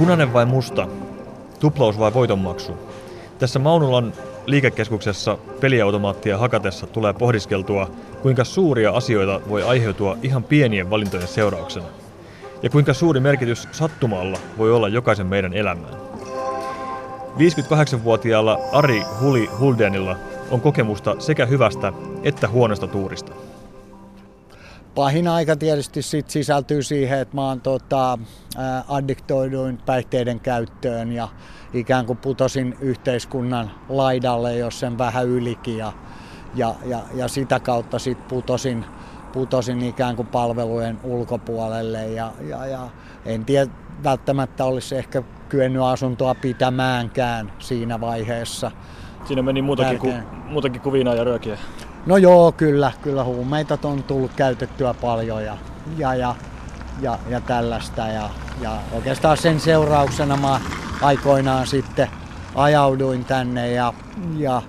Punainen vai musta? Tuplaus vai voitonmaksu? Tässä Maunulan liikekeskuksessa peliautomaattia hakatessa tulee pohdiskeltua, kuinka suuria asioita voi aiheutua ihan pienien valintojen seurauksena. Ja kuinka suuri merkitys sattumalla voi olla jokaisen meidän elämään. 58-vuotiaalla Ari Huli Huldenilla on kokemusta sekä hyvästä että huonosta tuurista pahin aika tietysti sit sisältyy siihen, että mä oon tota, addiktoiduin päihteiden käyttöön ja ikään kuin putosin yhteiskunnan laidalle, jos sen vähän ylikin ja, ja, ja, ja sitä kautta sit putosin, putosin ikään kuin palvelujen ulkopuolelle ja, ja, ja en tiedä, välttämättä olisi ehkä kyennyt asuntoa pitämäänkään siinä vaiheessa. Siinä meni muutakin, kuin, muutakin kuin viinaa ja röökiä. No joo, kyllä, kyllä huumeita on tullut käytettyä paljon ja, ja, ja, ja, ja tällaista. Ja, ja oikeastaan sen seurauksena mä aikoinaan sitten ajauduin tänne ja, ja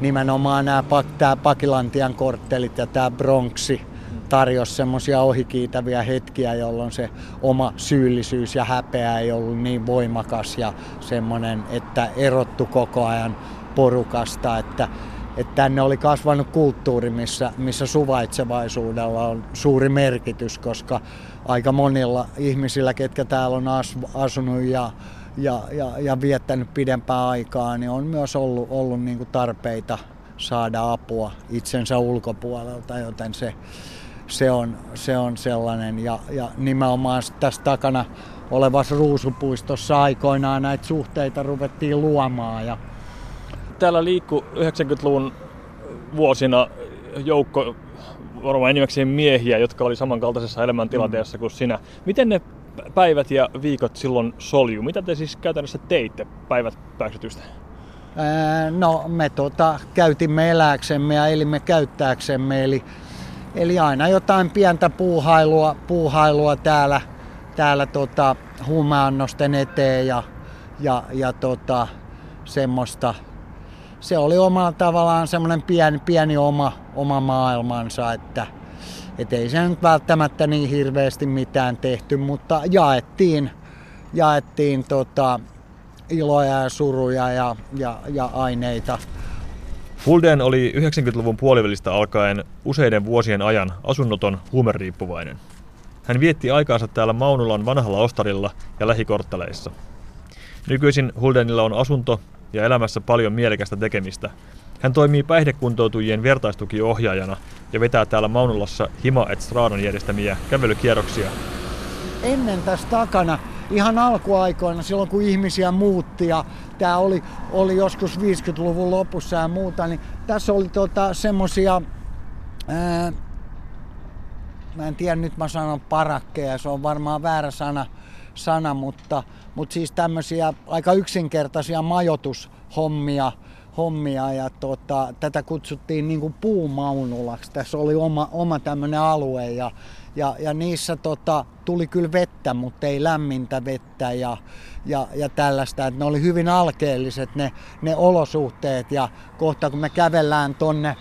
nimenomaan nämä, tämä Pakilantian korttelit ja tämä Bronxi tarjosi semmoisia ohikiitäviä hetkiä, jolloin se oma syyllisyys ja häpeä ei ollut niin voimakas ja semmoinen, että erottu koko ajan porukasta, että että tänne oli kasvanut kulttuuri, missä, missä suvaitsevaisuudella on suuri merkitys, koska aika monilla ihmisillä, ketkä täällä on asunut ja, ja, ja, ja viettänyt pidempää aikaa, niin on myös ollut, ollut niin kuin tarpeita saada apua itsensä ulkopuolelta, joten se, se, on, se on sellainen. Ja, ja nimenomaan tässä takana olevassa ruusupuistossa aikoinaan näitä suhteita ruvettiin luomaan. Ja, täällä liikku 90-luvun vuosina joukko varmaan enimmäkseen miehiä, jotka oli samankaltaisessa elämäntilanteessa mm. kuin sinä. Miten ne päivät ja viikot silloin solju? Mitä te siis käytännössä teitte päivät pääksytystä? no me tota, käytimme eläksemme ja elimme käyttääksemme, eli, eli aina jotain pientä puuhailua, puuhailua täällä, täällä tota, huumeannosten eteen ja, ja, ja tota, semmoista se oli omalla tavallaan semmoinen pieni, pieni oma, oma maailmansa, että et ei se nyt välttämättä niin hirveästi mitään tehty, mutta jaettiin, jaettiin tota, iloja ja suruja ja, ja, ja aineita. Fulden oli 90-luvun puolivälistä alkaen useiden vuosien ajan asunnoton huumeriippuvainen. Hän vietti aikaansa täällä Maunulan vanhalla ostarilla ja lähikortteleissa. Nykyisin Huldenilla on asunto ja elämässä paljon mielekästä tekemistä. Hän toimii päihdekuntoutujien vertaistukiohjaajana ja vetää täällä Maunulassa Hima et Stradon järjestämiä kävelykierroksia. Ennen tässä takana, ihan alkuaikoina, silloin kun ihmisiä muutti ja tämä oli, oli joskus 50-luvun lopussa ja muuta, niin tässä oli tota, semmosia, mä en tiedä, nyt mä sanon parakkeja, se on varmaan väärä sana, sana mutta, mutta siis tämmöisiä aika yksinkertaisia majoitushommia, hommia ja tota, tätä kutsuttiin niin kuin puumaunulaksi. Tässä oli oma, oma tämmöinen alue ja, ja, ja niissä tota, tuli kyllä vettä, mutta ei lämmintä vettä ja, ja, ja tällaista. Et ne oli hyvin alkeelliset ne, ne olosuhteet ja kohta kun me kävellään tonne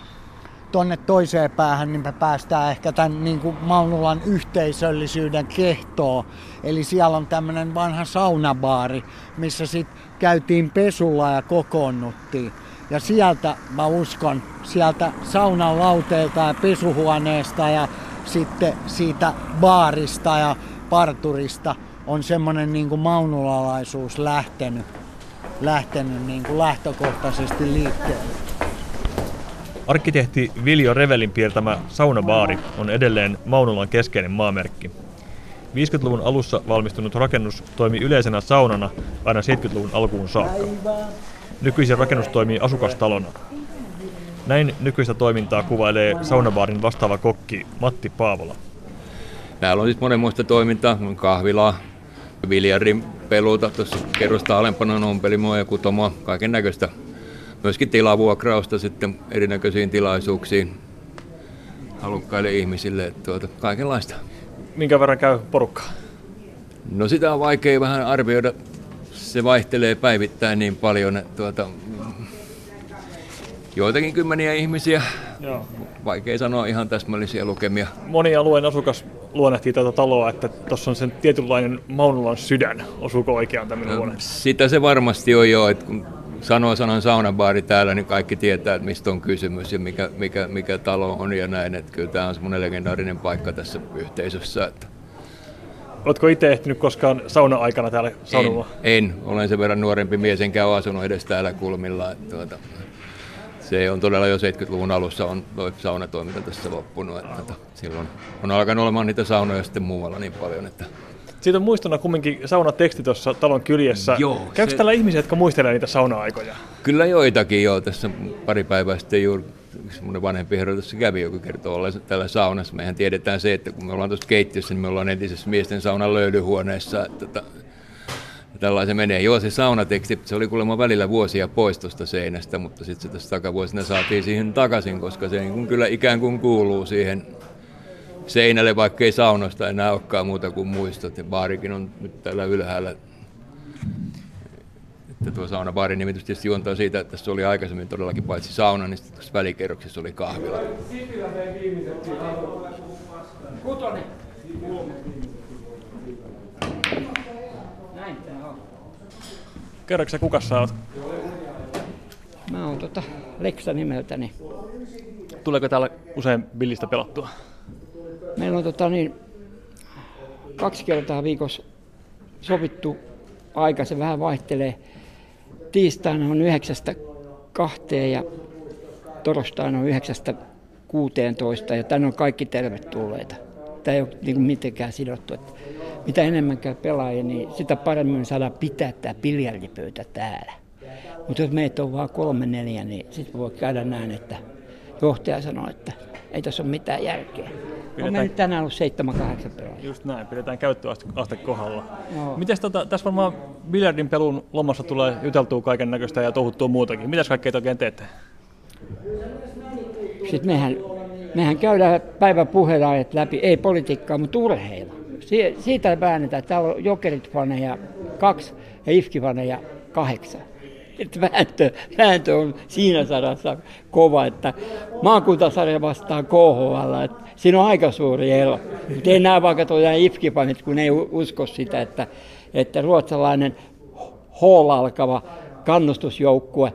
tonne toiseen päähän, niin me päästään ehkä tämän niin kuin Maunulan yhteisöllisyyden kehtoon. Eli siellä on tämmöinen vanha saunabaari, missä sitten käytiin pesulla ja kokoonnuttiin. Ja sieltä, mä uskon, sieltä saunan lauteelta ja pesuhuoneesta ja sitten siitä baarista ja parturista on semmoinen niin kuin maunulalaisuus lähtenyt, lähtenyt niin kuin lähtökohtaisesti liikkeelle. Arkkitehti Viljo Revelin piirtämä saunabaari on edelleen Maunulan keskeinen maamerkki. 50-luvun alussa valmistunut rakennus toimi yleisenä saunana aina 70-luvun alkuun saakka. Nykyisin rakennus toimii asukastalona. Näin nykyistä toimintaa kuvailee saunabaarin vastaava kokki Matti Paavola. Täällä on siis monenmoista toimintaa, kahvilaa, biljarin peluta, tuossa kerrosta alempana on ompelimoa ja kutomoa, kaiken näköistä myöskin tilavuokrausta sitten erinäköisiin tilaisuuksiin halukkaille ihmisille, että tuota, kaikenlaista. Minkä verran käy porukkaa? No sitä on vaikea vähän arvioida. Se vaihtelee päivittäin niin paljon, että tuota, joitakin kymmeniä ihmisiä. Joo. Vaikea sanoa ihan täsmällisiä lukemia. Moni alueen asukas luonnehtii tätä taloa, että tuossa on sen tietynlainen Maunulan sydän. Osuuko oikeaan tämmöinen luonne? Sitä se varmasti on jo, että kun sanoo sanan saunabaari täällä, niin kaikki tietää, että mistä on kysymys ja mikä, mikä, mikä talo on ja näin. Että kyllä tämä on semmoinen legendaarinen paikka tässä yhteisössä. Että Oletko itse ehtinyt koskaan sauna-aikana täällä saunomaan? En, en, olen sen verran nuorempi mies, enkä ole asunut edes täällä kulmilla. Että tuota, se on todella jo 70-luvun alussa on tuo saunatoiminta tässä loppunut. Että, että silloin on alkanut olemaan niitä saunoja sitten muualla niin paljon, että siitä on muistona kumminkin saunateksti tuossa talon kyljessä. Joo, Käykö se... täällä ihmisiä, jotka muistelevat niitä sauna-aikoja? Kyllä joitakin jo. Tässä pari päivää sitten juuri semmoinen vanhempi herra tässä kävi, joka kertoo olla täällä saunassa. Mehän tiedetään se, että kun me ollaan tuossa keittiössä, niin me ollaan entisessä miesten saunan löydyhuoneessa. Että, tällaisen menee. Joo, se saunateksti, se oli kuulemma välillä vuosia pois tuosta seinästä, mutta sitten se tässä takavuosina saatiin siihen takaisin, koska se niin kyllä ikään kuin kuuluu siihen seinälle, vaikka ei saunosta enää olekaan muuta kuin muistot. Ja baarikin on nyt täällä ylhäällä. Että tuo saunabaari nimitys tietysti juontaa siitä, että tässä oli aikaisemmin todellakin paitsi sauna, niin sitten välikerroksessa oli kahvila. Kutonen. Kerroksä, kuka sä oot? Mä oon tota Leksa nimeltäni. Tuleeko täällä usein billistä pelattua? Meillä on tota, niin, kaksi kertaa viikossa sovittu aika, se vähän vaihtelee. Tiistaina on 9 kahteen ja torstaina on 9 16 ja tänne on kaikki tervetulleita. Tämä ei ole niin kuin mitenkään sidottu. Että mitä enemmän käy pelaajia, niin sitä paremmin saadaan pitää tämä biljardipöytä täällä. Mutta jos meitä on vain kolme neljä, niin sitten voi käydä näin, että johtaja sanoo, että ei tässä ole mitään järkeä. Pidetään... On mennyt tänään ollut 7-8 pelaajia. Just näin, pidetään käyttöaste kohdalla. No. Miten tota, tässä varmaan biljardin pelun lomassa tulee juteltua kaiken näköistä ja touhuttua muutakin. Mitäs kaikkea te oikein teette? Sitten mehän, mehän käydään päivän puheenajat läpi, ei politiikkaa, mutta urheilla. Si- siitä väännetään. Täällä on jokerit-faneja kaksi ja ifki-faneja kahdeksan että vääntö, vääntö on siinä sarassa kova, että maakuntasarja vastaa KHL, että siinä on aika suuri ero. Mutta ei näe vaikka tuo ifkipanit, kun ei usko sitä, että, että ruotsalainen H alkava kannustusjoukkue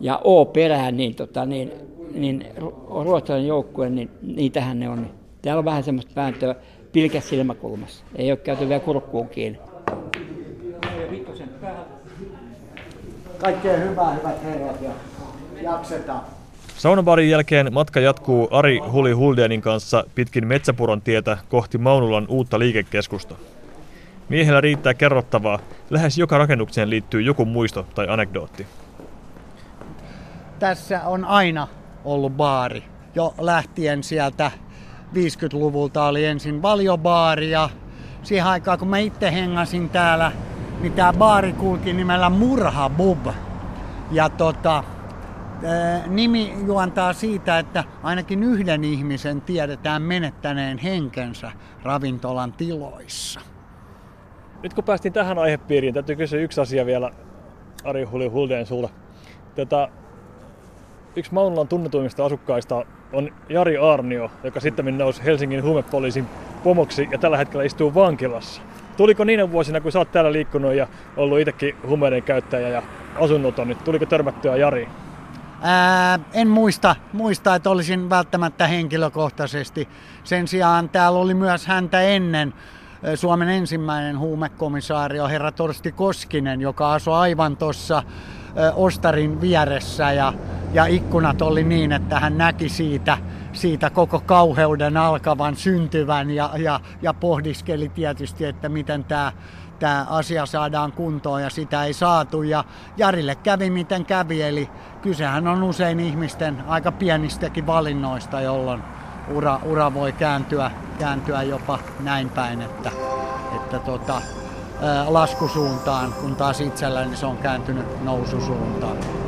ja O perään, niin, tota, niin, niin ruotsalainen joukkue, niin niitähän ne on. Täällä on vähän semmoista vääntöä pilkäs silmäkulmassa. Ei ole käyty vielä kurkkuun kiinni. Kaikkea hyvää, hyvät herrat, ja jaksetaan. Saunabarin jälkeen matka jatkuu Ari Huli Huldenin kanssa pitkin Metsäpuron tietä kohti Maunulan uutta liikekeskusta. Miehellä riittää kerrottavaa. Lähes joka rakennukseen liittyy joku muisto tai anekdootti. Tässä on aina ollut baari. Jo lähtien sieltä 50-luvulta oli ensin valiobaari ja siihen aikaan kun mä itse hengasin täällä niin tämä baari kulki nimellä Murha Bub. Ja tota, nimi juontaa siitä, että ainakin yhden ihmisen tiedetään menettäneen henkensä ravintolan tiloissa. Nyt kun päästiin tähän aihepiiriin, täytyy kysyä yksi asia vielä Ari Huli Huldeen sulta. Tätä, yksi Maunulan tunnetuimmista asukkaista on Jari Arnio, joka sitten nousi Helsingin huumepoliisin pomoksi ja tällä hetkellä istuu vankilassa. Tuliko niinä vuosina, kun sä oot täällä liikkunut ja ollut itsekin huumeiden käyttäjä ja asunnoton, niin tuliko törmättyä Jari? Ää, en muista, muista, että olisin välttämättä henkilökohtaisesti. Sen sijaan täällä oli myös häntä ennen Suomen ensimmäinen huumekomisaario, herra Torsti Koskinen, joka asui aivan tuossa Ostarin vieressä ja, ja ikkunat oli niin, että hän näki siitä siitä koko kauheuden alkavan, syntyvän ja, ja, ja pohdiskeli tietysti, että miten tämä tämä asia saadaan kuntoon ja sitä ei saatu. Ja Jarille kävi miten kävi, eli kysehän on usein ihmisten aika pienistäkin valinnoista, jolloin ura, ura voi kääntyä, kääntyä jopa näin päin, että, että tota, laskusuuntaan, kun taas itselläni se on kääntynyt noususuuntaan.